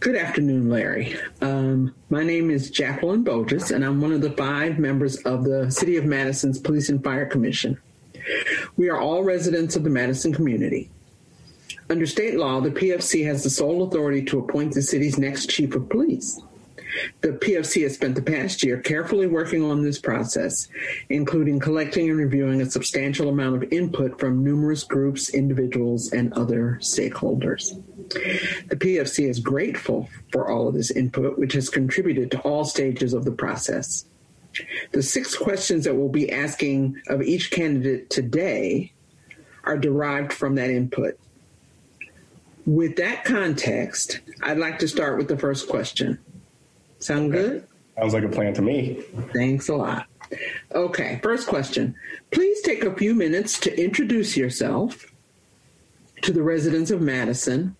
Good afternoon, Larry. Um, my name is Jacqueline Boggess, and I'm one of the five members of the City of Madison's Police and Fire Commission. We are all residents of the Madison community. Under state law, the PFC has the sole authority to appoint the city's next chief of police. The PFC has spent the past year carefully working on this process, including collecting and reviewing a substantial amount of input from numerous groups, individuals, and other stakeholders. The PFC is grateful for all of this input, which has contributed to all stages of the process. The six questions that we'll be asking of each candidate today are derived from that input. With that context, I'd like to start with the first question. Sound good? Sounds like a plan to me. Thanks a lot. Okay, first question. Please take a few minutes to introduce yourself to the residents of Madison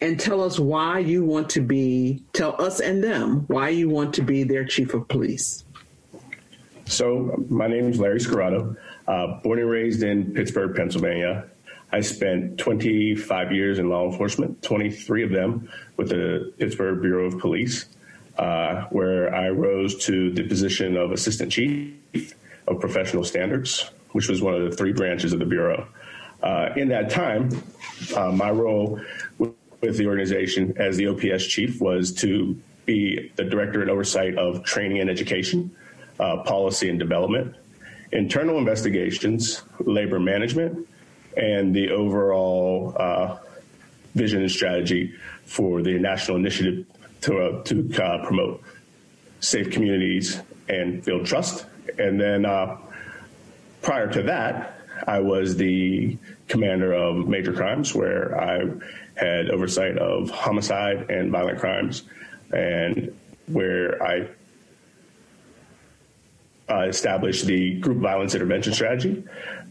and tell us why you want to be, tell us and them why you want to be their chief of police. So, my name is Larry Scirotto, uh, born and raised in Pittsburgh, Pennsylvania. I spent 25 years in law enforcement, 23 of them with the Pittsburgh Bureau of Police uh, where I rose to the position of assistant chief of professional standards, which was one of the three branches of the Bureau. Uh, in that time, uh, my role with the organization as the OPS chief was to be the director and oversight of training and education, uh, policy and development, internal investigations, labor management, and the overall uh, vision and strategy for the national initiative to, uh, to uh, promote safe communities and build trust. And then uh, prior to that, I was the commander of major crimes, where I had oversight of homicide and violent crimes, and where I uh, established the group violence intervention strategy,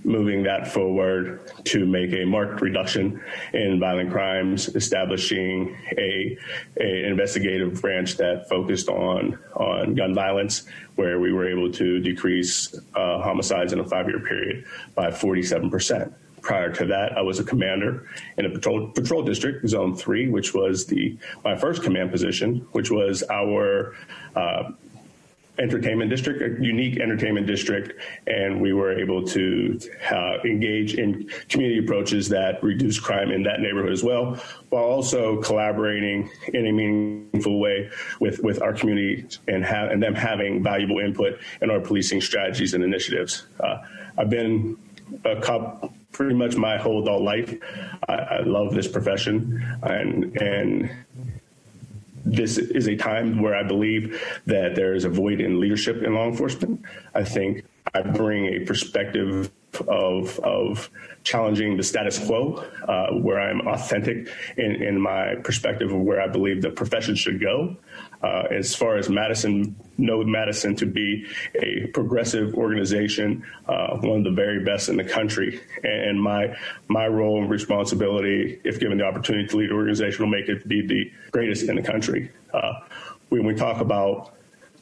moving that forward to make a marked reduction in violent crimes, establishing a, a, investigative branch that focused on on gun violence, where we were able to decrease uh, homicides in a five year period by 47 percent. Prior to that, I was a commander in a patrol patrol district, Zone Three, which was the my first command position, which was our uh, entertainment district, a unique entertainment district, and we were able to uh, engage in community approaches that reduce crime in that neighborhood as well, while also collaborating in a meaningful way with, with our community and, ha- and them having valuable input in our policing strategies and initiatives. Uh, I've been a cop pretty much my whole adult life. I, I love this profession, and and this is a time where I believe that there is a void in leadership in law enforcement. I think I bring a perspective of of challenging the status quo, uh, where I'm authentic in, in my perspective of where I believe the profession should go. Uh, as far as Madison, know Madison to be a progressive organization, uh, one of the very best in the country. And my my role and responsibility, if given the opportunity to lead an organization, will make it be the greatest in the country. Uh, when we talk about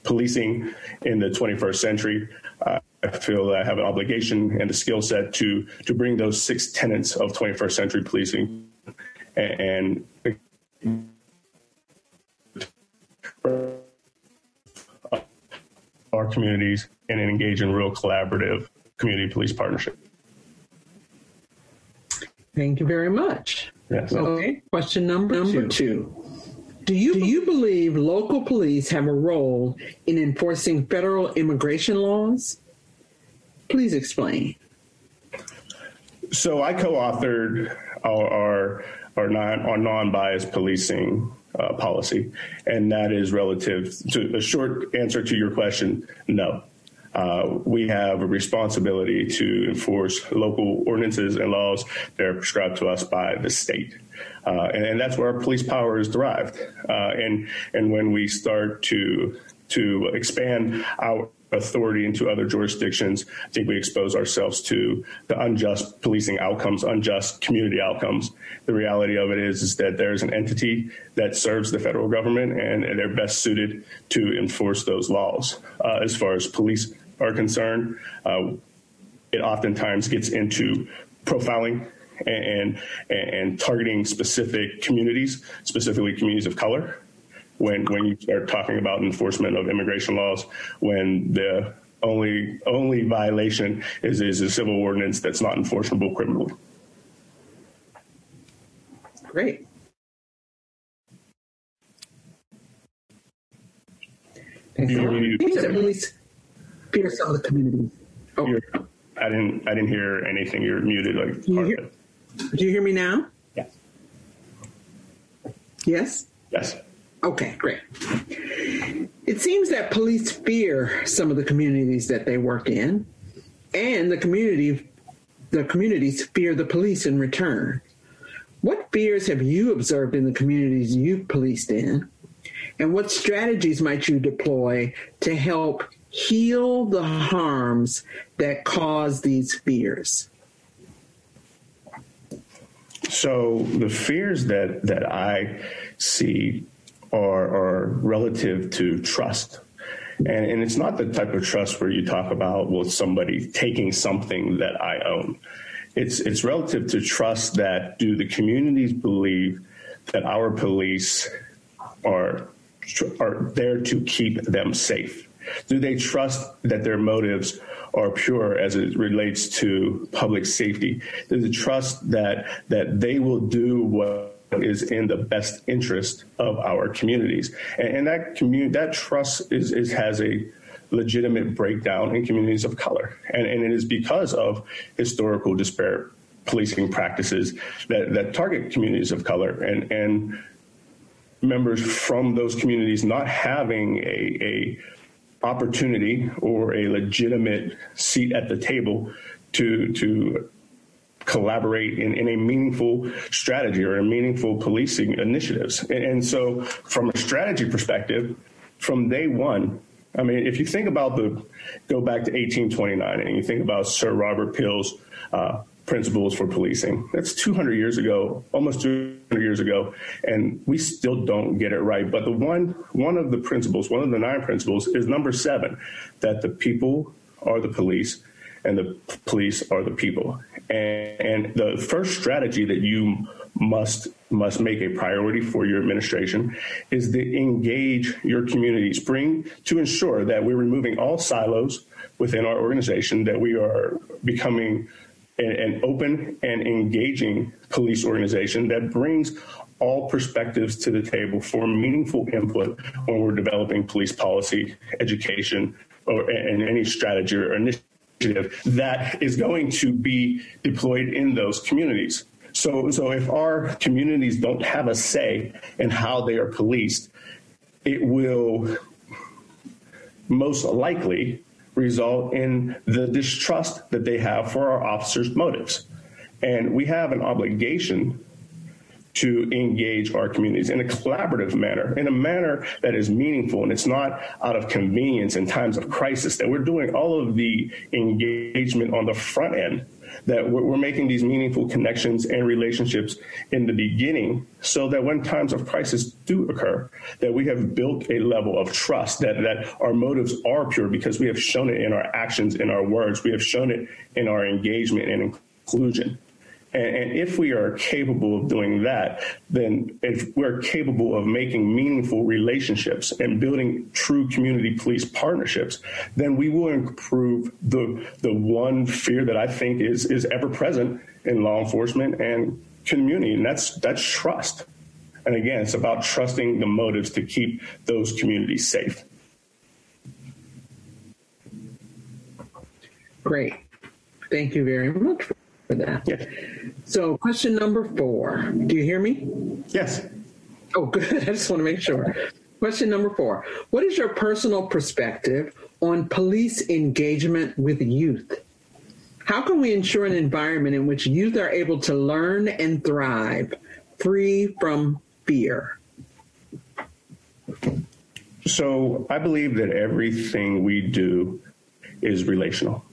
policing in the 21st century, uh, I feel that I have an obligation and the skill set to to bring those six tenets of 21st century policing and, and our communities and engage in real collaborative community police partnership. Thank you very much. Yes. Okay. Question number, number two. two. Do you, do you believe local police have a role in enforcing federal immigration laws? Please explain. So I co-authored our our, non our non-biased policing uh, policy, and that is relative to a short answer to your question. No. Uh, we have a responsibility to enforce local ordinances and laws that are prescribed to us by the state. Uh, and, and, that's where our police power is derived. Uh, and and when we start to to expand our authority into other jurisdictions, I think we expose ourselves to the unjust policing outcomes, unjust community outcomes. The reality of it is, is that there's an entity that serves the federal government and, and they're best suited to enforce those laws. Uh, as far as police are concerned, uh, it oftentimes gets into profiling and, and, and targeting specific communities, specifically communities of color when when you start talking about enforcement of immigration laws when the only only violation is is a civil ordinance that's not enforceable criminally. Great. Seems that really fear some of the communities. Oh. I didn't. I didn't hear anything. You're muted. Like. You hear, do you hear me now? Yes. Yes. Yes. Okay, great. It seems that police fear some of the communities that they work in, and the community, the communities fear the police in return. What fears have you observed in the communities you've policed in? And what strategies might you deploy to help heal the harms that cause these fears? So the fears that that I see are, are relative to trust. And, and it's not the type of trust where you talk about well somebody taking something that I own. It's it's relative to trust that do the communities believe that our police are are there to keep them safe? Do they trust that their motives are pure as it relates to public safety? Do they trust that that they will do what is in the best interest of our communities? And, and that community that trust is, is has a legitimate breakdown in communities of color. And, and it is because of historical disparate policing practices that, that target communities of color and, and members from those communities not having a, a opportunity or a legitimate seat at the table to to collaborate in, in a meaningful strategy or a meaningful policing initiatives. And, and, so from a strategy perspective, from day one, I mean, if you think about the, go back to 1829 and you think about Sir Robert Peel's uh, principles for policing. That's 200 years ago, almost 200 years ago, and we still don't get it right. But the one one of the principles, one of the nine principles, is number seven, that the people are the police, and the police are the people. And, and the first strategy that you must must make a priority for your administration is to engage your communities, bring to ensure that we're removing all silos within our organization, that we are becoming an open and engaging police organization that brings all perspectives to the table for meaningful input when we're developing police policy, education, or and any strategy or initiative that is going to be deployed in those communities. So, so if our communities don't have a say in how they are policed, it will most likely result in the distrust that they have for our officers' motives. And we have an obligation to engage our communities in a collaborative manner, in a manner that is meaningful. And it's not out of convenience in times of crisis that we're doing all of the engagement on the front end that we're, making these meaningful connections and relationships in the beginning so that when times of crisis do occur, that we have built a level of trust that, that our motives are pure because we have shown it in our actions, in our words, we have shown it in our engagement and inclusion. And, and, if we are capable of doing that, then if we're capable of making meaningful relationships and building true community police partnerships, then we will improve the the one fear that I think is is ever present in law enforcement and community, and that's that's trust. And again, it's about trusting the motives to keep those communities safe. Great. Thank you very much for that. Yes. So, question number four. Do you hear me? Yes. Oh, good. I just want to make sure. Question number four What is your personal perspective on police engagement with youth? How can we ensure an environment in which youth are able to learn and thrive free from fear? So, I believe that everything we do is relational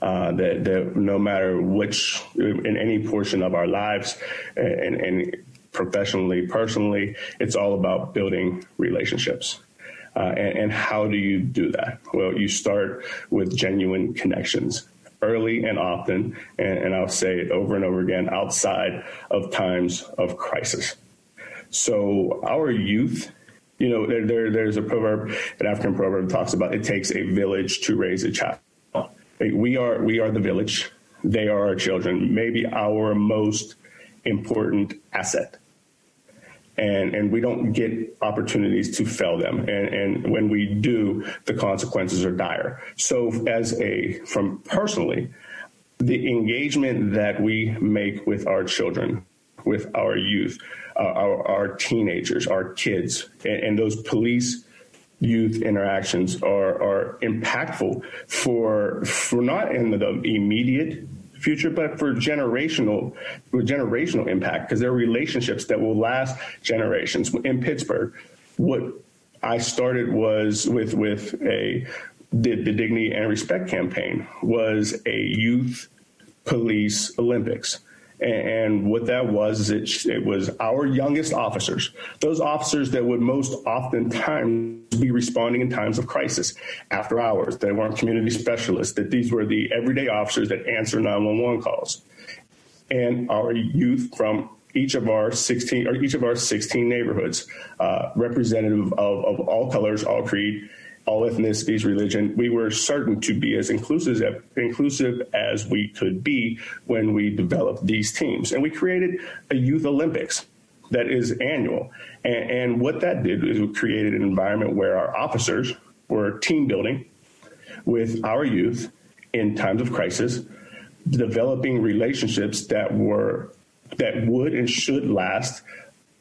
uh, that, that no matter which, in any portion of our lives, and, and professionally, personally, it's all about building relationships. Uh, and, and, how do you do that? Well, you start with genuine connections early and often, and, and, I'll say it over and over again outside of times of crisis. So, our youth You know, there, there, there's a proverb, an African proverb talks about it takes a village to raise a child. We are we are the village. They are our children. Maybe our most important asset. And, and we don't get opportunities to fail them. And, and when we do, the consequences are dire. So as a, from personally, the engagement that we make with our children, with our youth, uh, our, our, teenagers, our kids, and, and, those police youth interactions are, are impactful for for not in the immediate future, but for generational for generational impact because there are relationships that will last generations. In Pittsburgh, what I started was with with a the, the Dignity and Respect campaign was a youth police Olympics. And what that was, it, it was our youngest officers, those officers that would most oftentimes be responding in times of crisis after hours. They weren't community specialists, that these were the everyday officers that answer 911 calls. And our youth from each of our 16 or each of our 16 neighborhoods, uh, representative of, of all colors, all creed, all ethnicities, religion. We were certain to be as inclusive, inclusive as we could be when we developed these teams. And we created a youth Olympics that is annual. And, and what that did is we created an environment where our officers were team building with our youth in times of crisis, developing relationships that were that would and should last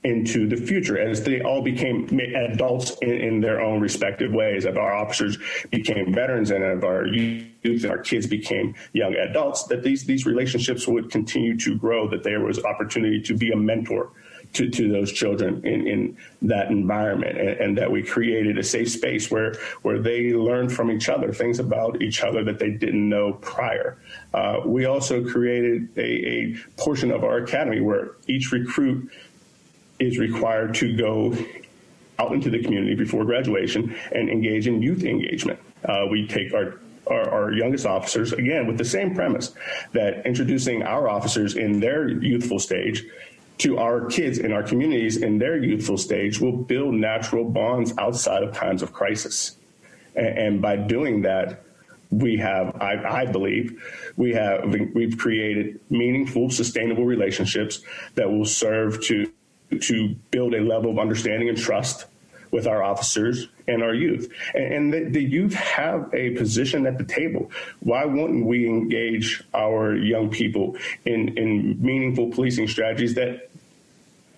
into the future as they all became adults in, in, their own respective ways. As our officers became veterans and as our youth and our kids became young adults, that these, these relationships would continue to grow, that there was opportunity to be a mentor to, to those children in, in that environment and, and, that we created a safe space where, where they learned from each other, things about each other that they didn't know prior. Uh, we also created a, a portion of our academy where each recruit is required to go out into the community before graduation and engage in youth engagement. Uh, we take our, our, our youngest officers again with the same premise that introducing our officers in their youthful stage to our kids in our communities in their youthful stage will build natural bonds outside of times of crisis. And, and by doing that, we have, I, I, believe, we have we've created meaningful, sustainable relationships that will serve to to build a level of understanding and trust with our officers and our youth. And, the, the, youth have a position at the table. Why wouldn't we engage our young people in, in meaningful policing strategies that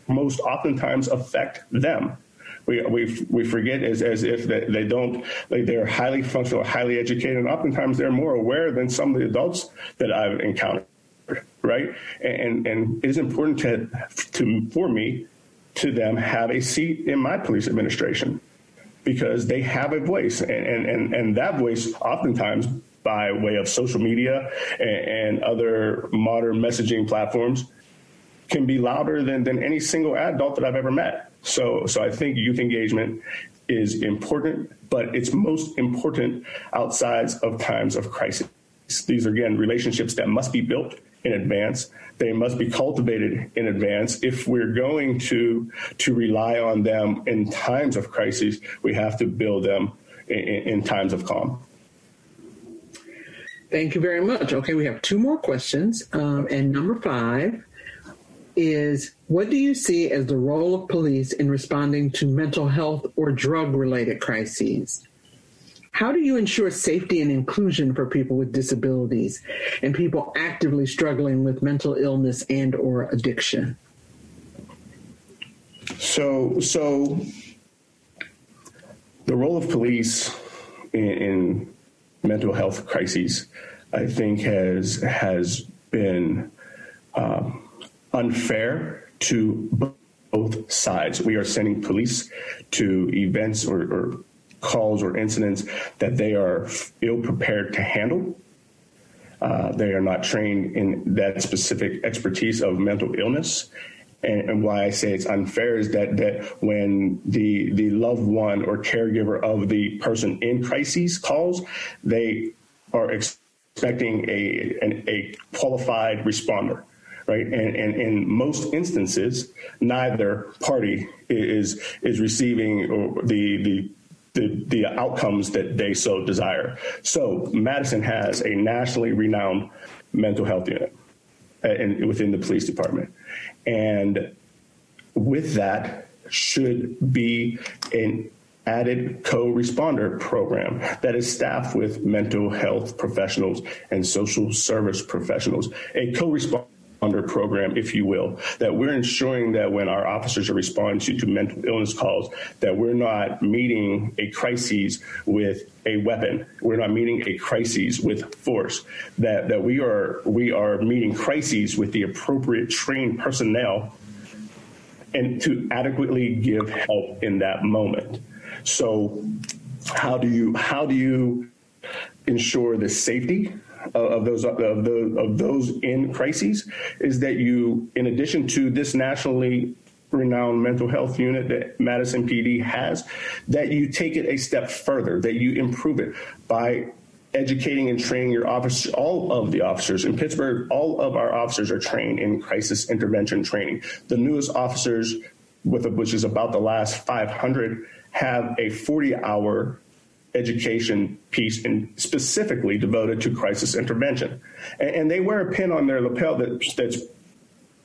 most oftentimes affect them? We, we, we forget as, as if they, they don't, like they're highly functional, highly educated, and oftentimes they're more aware than some of the adults that I've encountered right? And and it is important to to for me to them have a seat in my police administration because they have a voice and and and, that voice oftentimes by way of social media and, and other modern messaging platforms can be louder than, than any single adult that I've ever met. So so I think youth engagement is important, but it's most important outside of times of crisis. These are again relationships that must be built in advance. They must be cultivated in advance. If we're going to to rely on them in times of crisis, we have to build them in, in times of calm. Thank you very much. Okay, we have two more questions. Um, and number five is What do you see as the role of police in responding to mental health or drug related crises? How do you ensure safety and inclusion for people with disabilities and people actively struggling with mental illness and or addiction? So, so the role of police in, in mental health crises, I think, has has been um, unfair to both sides. We are sending police to events or, or calls or incidents that they are ill prepared to handle. Uh, they are not trained in that specific expertise of mental illness. And, and, why I say it's unfair is that that when the the loved one or caregiver of the person in crises calls, they are expecting a an, a qualified responder right? And, and in most instances, neither party is is receiving the the the, the outcomes that they so desire. So Madison has a nationally renowned mental health unit uh, in, within the police department, and with that should be an added co-responder program that is staffed with mental health professionals and social service professionals. A co-responder under program, if you will, that we're ensuring that when our officers are responding to, to mental illness calls, that we're not meeting a crisis with a weapon. We're not meeting a crisis with force. That that we are we are meeting crises with the appropriate trained personnel and to adequately give help in that moment. So how do you how do you ensure the safety of those of those of those in crises is that you, in addition to this nationally renowned mental health unit that Madison PD has, that you take it a step further, that you improve it by educating and training your officers, all of the officers in Pittsburgh, all of our officers are trained in crisis intervention training. The newest officers, with which is about the last 500, have a 40 hour education piece and specifically devoted to crisis intervention. And, and they wear a pin on their lapel that, that's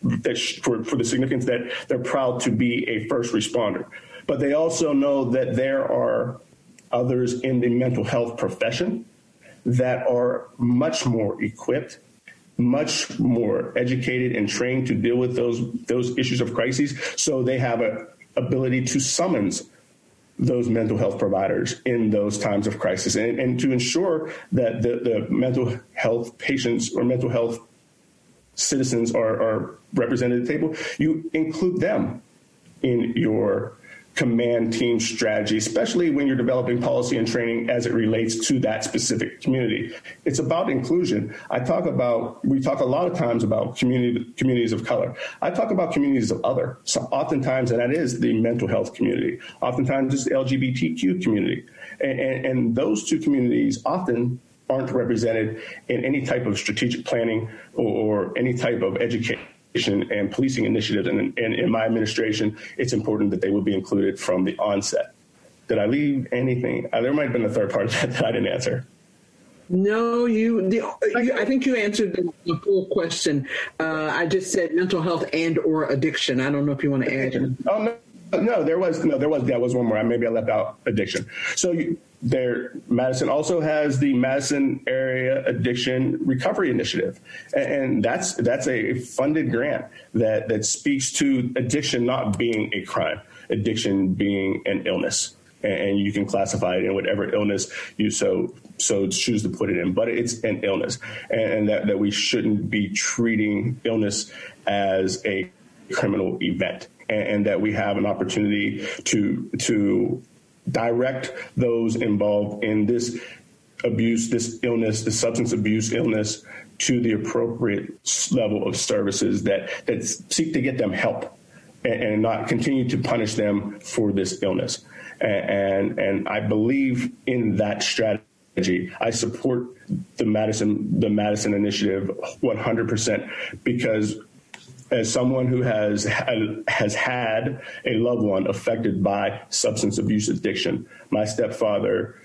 that's for, for the significance that they're proud to be a first responder. But they also know that there are others in the mental health profession that are much more equipped, much more educated and trained to deal with those those issues of crises. So they have a ability to summons those mental health providers in those times of crisis. And, and to ensure that the, the, mental health patients or mental health citizens are, are represented at the table, you include them in your command team strategy, especially when you're developing policy and training as it relates to that specific community. It's about inclusion. I talk about, we talk a lot of times about community, communities of color. I talk about communities of other. So oftentimes, and that is the mental health community. Oftentimes it's the LGBTQ community. And, and, and those two communities often aren't represented in any type of strategic planning or, or any type of education and policing initiatives. And, and in my administration, it's important that they will be included from the onset. Did I leave anything? Uh, there might have been a third part of that that I didn't answer. No, you, the, you. I think you answered the, the full question. Uh, I just said mental health and or addiction. I don't know if you want to add. Oh no, no, there was no, there was that was one more. Maybe I left out addiction. So you, there, Madison also has the Madison Area Addiction Recovery Initiative, and, and that's that's a funded grant that that speaks to addiction not being a crime, addiction being an illness, and, and you can classify it in whatever illness you so so choose to put it in, but it's an illness, and, and that that we shouldn't be treating illness as a criminal event. And, and, that we have an opportunity to to direct those involved in this abuse, this illness, this substance abuse illness to the appropriate level of services that, that seek to get them help and, and not continue to punish them for this illness. And, and, and I believe in that strategy. I support the Madison the Madison initiative 100% because as someone who has has had a loved one affected by substance abuse addiction. My stepfather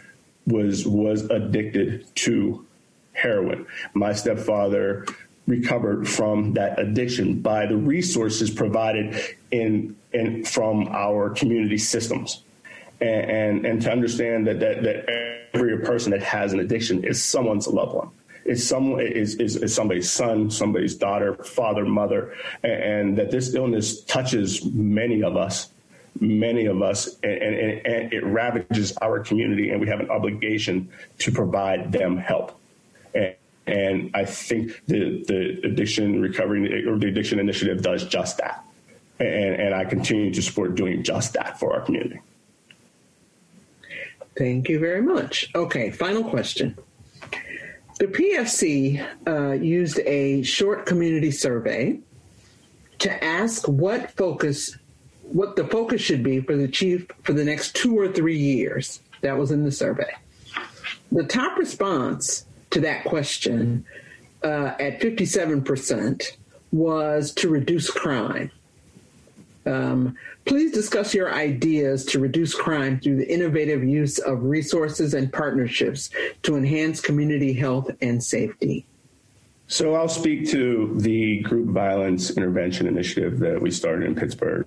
was was addicted to heroin. My stepfather recovered from that addiction by the resources provided in, in from our community systems. And, and, and to understand that, that, that every person that has an addiction is someone's loved one is some is, is, is somebody's son, somebody's daughter, father, mother, and, and, that this illness touches many of us, many of us, and, and, and it ravages our community, and we have an obligation to provide them help. And, and I think the the addiction recovery or the addiction initiative does just that, and, and I continue to support doing just that for our community. Thank you very much. Okay, final question. The PFC uh, used a short community survey to ask what focus, what the focus should be for the chief for the next two or three years. That was in the survey. The top response to that question uh, at 57% was to reduce crime. Um, please discuss your ideas to reduce crime through the innovative use of resources and partnerships to enhance community health and safety. So I'll speak to the group violence intervention initiative that we started in Pittsburgh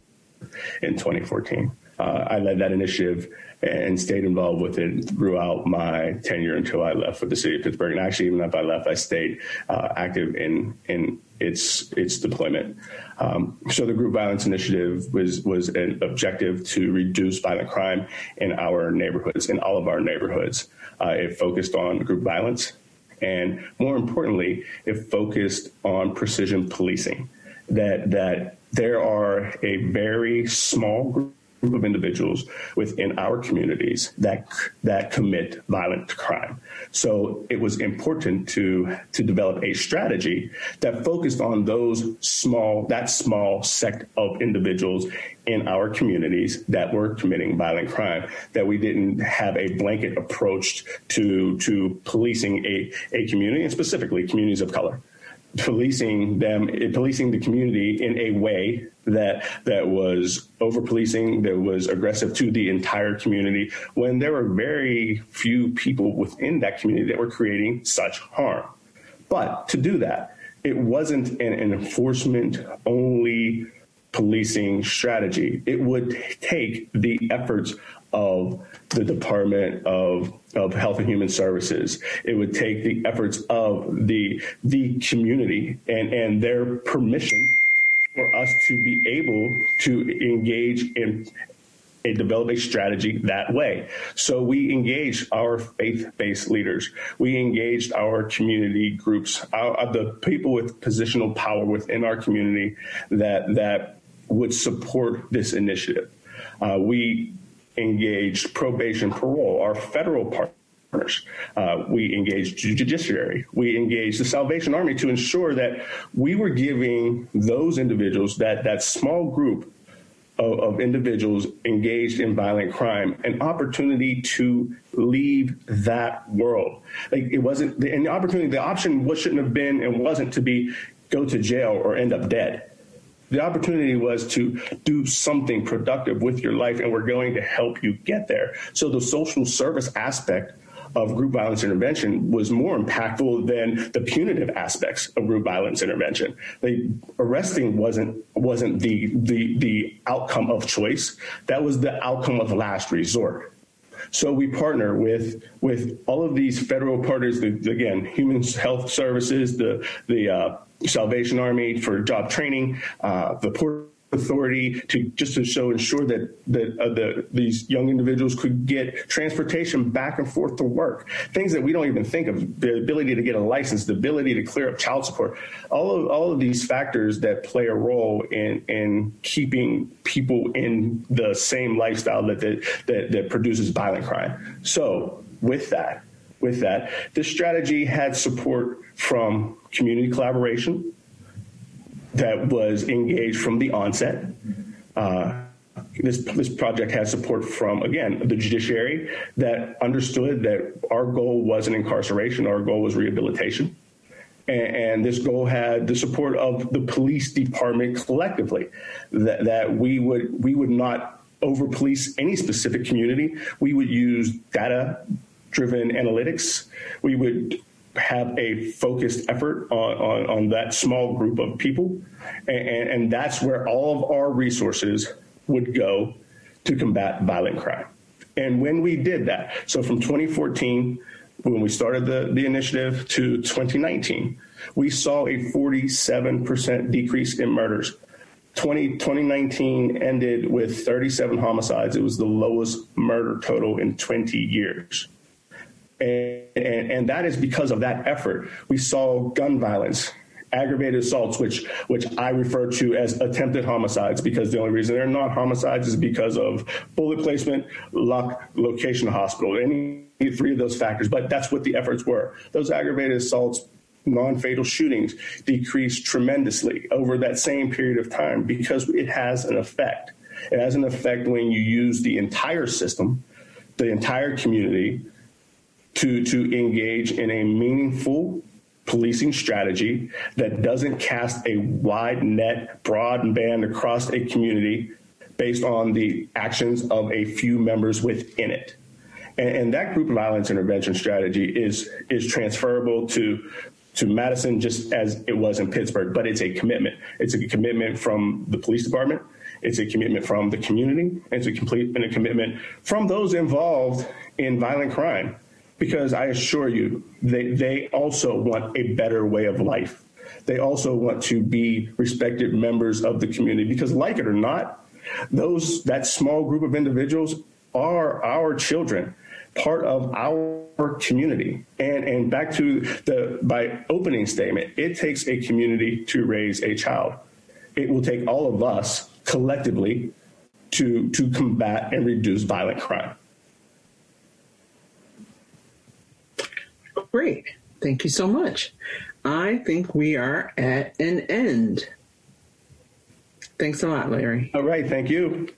in 2014. Uh, I led that initiative and stayed involved with it throughout my tenure until I left for the city of Pittsburgh. And actually, even after I left, I stayed uh, active in in its its deployment. Um, so the group violence initiative was was an objective to reduce violent crime in our neighborhoods, in all of our neighborhoods. Uh, it focused on group violence, and more importantly, it focused on precision policing. That that there are a very small group group of individuals within our communities that that commit violent crime. So it was important to to develop a strategy that focused on those small that small sect of individuals in our communities that were committing violent crime that we didn't have a blanket approach to to policing a, a community and specifically communities of color policing them, eh, policing the community in a way that that was over policing, that was aggressive to the entire community, when there were very few people within that community that were creating such harm. But to do that, it wasn't an, an enforcement only policing strategy. It would take the efforts of the Department of, of Health and Human Services. It would take the efforts of the the community and, and their permission for us to be able to engage in a develop a strategy that way. So we engaged our faith-based leaders. We engaged our community groups, our, the people with positional power within our community that that would support this initiative. Uh, we engaged probation parole, our federal partners. Uh, we engaged judiciary. We engaged the Salvation Army to ensure that we were giving those individuals, that, that small group of, of individuals engaged in violent crime, an opportunity to leave that world. Like it wasn't, and the opportunity, the option shouldn't have been and wasn't to be go to jail or end up dead the opportunity was to do something productive with your life, and we're going to help you get there. So the social service aspect of group violence intervention was more impactful than the punitive aspects of group violence intervention. Like arresting wasn't wasn't the the the outcome of choice. That was the outcome of last resort. So we partner with with all of these federal partners. The, again, Human Health Services, the the uh, Salvation Army for job training, uh, the Port Authority to just to show ensure that that uh, the, these young individuals could get transportation back and forth to work. Things that we don't even think of: the ability to get a license, the ability to clear up child support. All of all of these factors that play a role in in keeping people in the same lifestyle that that that, that produces violent crime. So with that, with that, this strategy had support from community collaboration that was engaged from the onset. Uh, this, this project has support from, again, the judiciary that understood that our goal wasn't incarceration, our goal was rehabilitation. And, and this goal had the support of the police department collectively, that, that we would we would not over police any specific community. We would use data driven analytics. We would have a focused effort on, on, on that small group of people. And, and, that's where all of our resources would go to combat violent crime. And when we did that, so from 2014, when we started the, the initiative, to 2019, we saw a 47% decrease in murders. 20, 2019 ended with 37 homicides. It was the lowest murder total in 20 years. And, and, and that is because of that effort. We saw gun violence, aggravated assaults, which which I refer to as attempted homicides, because the only reason they're not homicides is because of bullet placement, luck, location hospital, any three of those factors. But that's what the efforts were. Those aggravated assaults, non-fatal shootings decreased tremendously over that same period of time because it has an effect. It has an effect when you use the entire system, the entire community, to to engage in a meaningful policing strategy that doesn't cast a wide net, broad band across a community based on the actions of a few members within it. And, and that group violence intervention strategy is is transferable to to Madison just as it was in Pittsburgh, but it's a commitment. It's a commitment from the police department. It's a commitment from the community. It's a complete and a commitment from those involved in violent crime because I assure you, they, they also want a better way of life. They also want to be respected members of the community because, like it or not, those that small group of individuals are our children, part of our community. And and back to the by opening statement, it takes a community to raise a child. It will take all of us collectively to to combat and reduce violent crime. Great. Thank you so much. I think we are at an end. Thanks a lot, Larry. All right. Thank you.